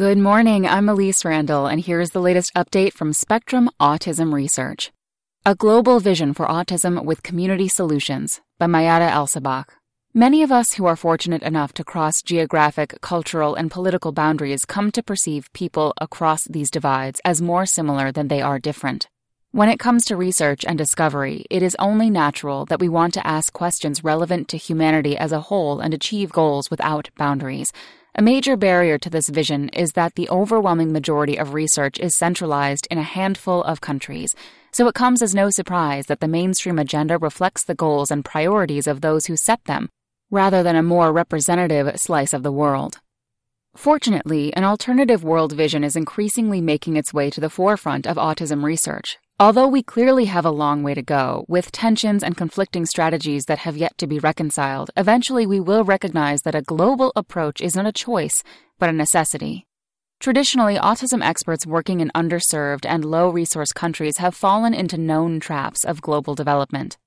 Good morning. I'm Elise Randall, and here's the latest update from Spectrum Autism Research. A Global Vision for Autism with Community Solutions by Mayada Elsabbagh. Many of us who are fortunate enough to cross geographic, cultural, and political boundaries come to perceive people across these divides as more similar than they are different. When it comes to research and discovery, it is only natural that we want to ask questions relevant to humanity as a whole and achieve goals without boundaries. A major barrier to this vision is that the overwhelming majority of research is centralized in a handful of countries, so it comes as no surprise that the mainstream agenda reflects the goals and priorities of those who set them, rather than a more representative slice of the world. Fortunately, an alternative world vision is increasingly making its way to the forefront of autism research, Although we clearly have a long way to go, with tensions and conflicting strategies that have yet to be reconciled, eventually we will recognize that a global approach is not a choice, but a necessity. Traditionally, autism experts working in underserved and low resource countries have fallen into known traps of global development.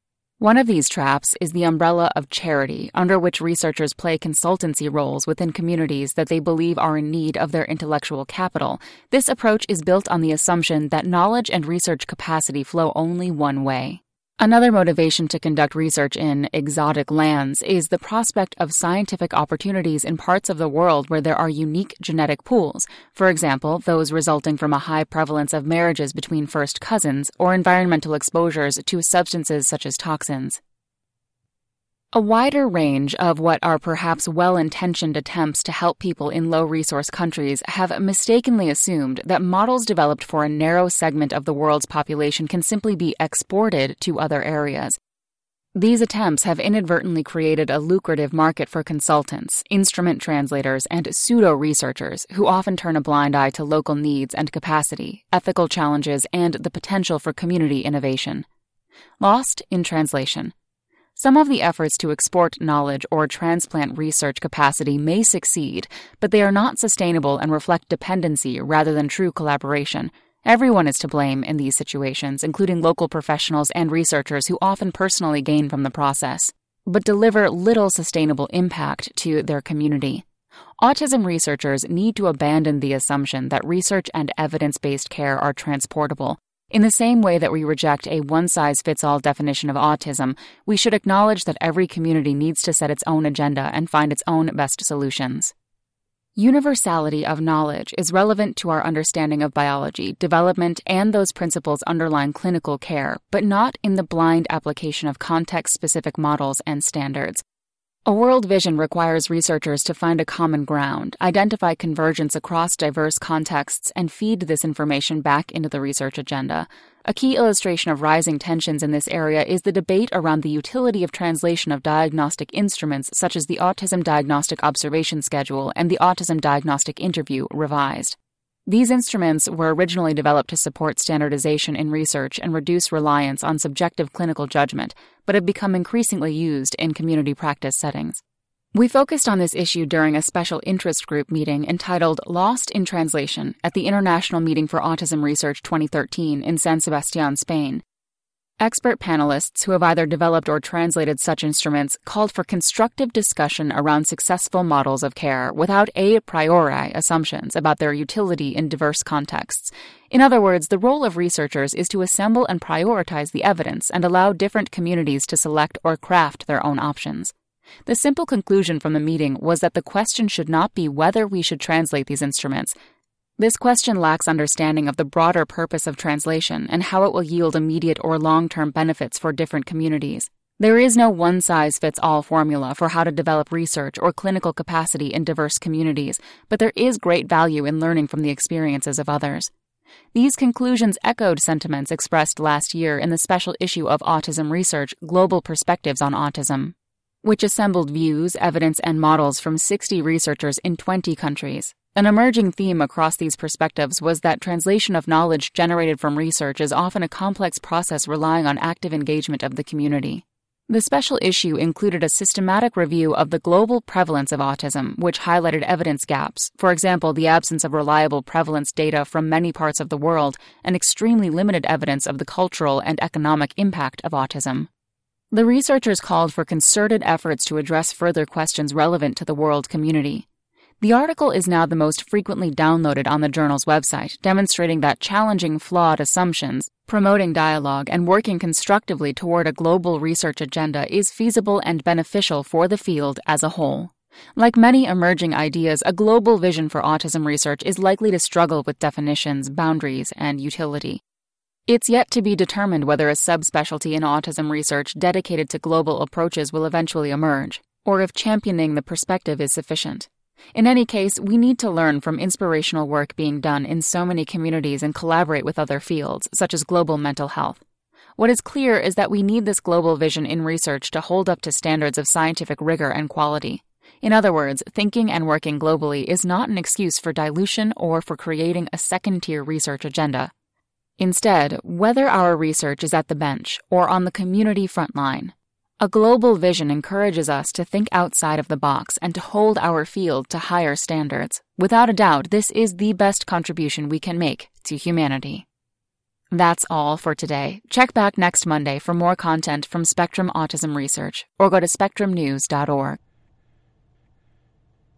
One of these traps is the umbrella of charity, under which researchers play consultancy roles within communities that they believe are in need of their intellectual capital. This approach is built on the assumption that knowledge and research capacity flow only one way. Another motivation to conduct research in exotic lands is the prospect of scientific opportunities in parts of the world where there are unique genetic pools, for example, those resulting from a high prevalence of marriages between first cousins or environmental exposures to substances such as toxins. A wider range of what are perhaps well intentioned attempts to help people in low resource countries have mistakenly assumed that models developed for a narrow segment of the world's population can simply be exported to other areas. These attempts have inadvertently created a lucrative market for consultants, instrument translators, and pseudo researchers who often turn a blind eye to local needs and capacity, ethical challenges, and the potential for community innovation. Lost in translation. Some of the efforts to export knowledge or transplant research capacity may succeed, but they are not sustainable and reflect dependency rather than true collaboration. Everyone is to blame in these situations, including local professionals and researchers who often personally gain from the process, but deliver little sustainable impact to their community. Autism researchers need to abandon the assumption that research and evidence based care are transportable in the same way that we reject a one size fits all definition of autism, we should acknowledge that every community needs to set its own agenda and find its own best solutions. Universality of knowledge is relevant to our understanding of biology, development, and those principles underlying clinical care, but not in the blind application of context specific models and standards. A world vision requires researchers to find a common ground, identify convergence across diverse contexts, and feed this information back into the research agenda. A key illustration of rising tensions in this area is the debate around the utility of translation of diagnostic instruments such as the Autism Diagnostic Observation Schedule and the Autism Diagnostic Interview revised. These instruments were originally developed to support standardization in research and reduce reliance on subjective clinical judgment, but have become increasingly used in community practice settings. We focused on this issue during a special interest group meeting entitled Lost in Translation at the International Meeting for Autism Research 2013 in San Sebastian, Spain. Expert panelists who have either developed or translated such instruments called for constructive discussion around successful models of care without a priori assumptions about their utility in diverse contexts. In other words, the role of researchers is to assemble and prioritize the evidence and allow different communities to select or craft their own options. The simple conclusion from the meeting was that the question should not be whether we should translate these instruments, this question lacks understanding of the broader purpose of translation and how it will yield immediate or long term benefits for different communities. There is no one size fits all formula for how to develop research or clinical capacity in diverse communities, but there is great value in learning from the experiences of others. These conclusions echoed sentiments expressed last year in the special issue of Autism Research Global Perspectives on Autism, which assembled views, evidence, and models from 60 researchers in 20 countries. An emerging theme across these perspectives was that translation of knowledge generated from research is often a complex process relying on active engagement of the community. The special issue included a systematic review of the global prevalence of autism, which highlighted evidence gaps, for example, the absence of reliable prevalence data from many parts of the world and extremely limited evidence of the cultural and economic impact of autism. The researchers called for concerted efforts to address further questions relevant to the world community. The article is now the most frequently downloaded on the journal's website, demonstrating that challenging flawed assumptions, promoting dialogue, and working constructively toward a global research agenda is feasible and beneficial for the field as a whole. Like many emerging ideas, a global vision for autism research is likely to struggle with definitions, boundaries, and utility. It's yet to be determined whether a subspecialty in autism research dedicated to global approaches will eventually emerge, or if championing the perspective is sufficient. In any case, we need to learn from inspirational work being done in so many communities and collaborate with other fields, such as global mental health. What is clear is that we need this global vision in research to hold up to standards of scientific rigor and quality. In other words, thinking and working globally is not an excuse for dilution or for creating a second tier research agenda. Instead, whether our research is at the bench or on the community front line, a global vision encourages us to think outside of the box and to hold our field to higher standards. Without a doubt, this is the best contribution we can make to humanity. That's all for today. Check back next Monday for more content from Spectrum Autism Research or go to spectrumnews.org.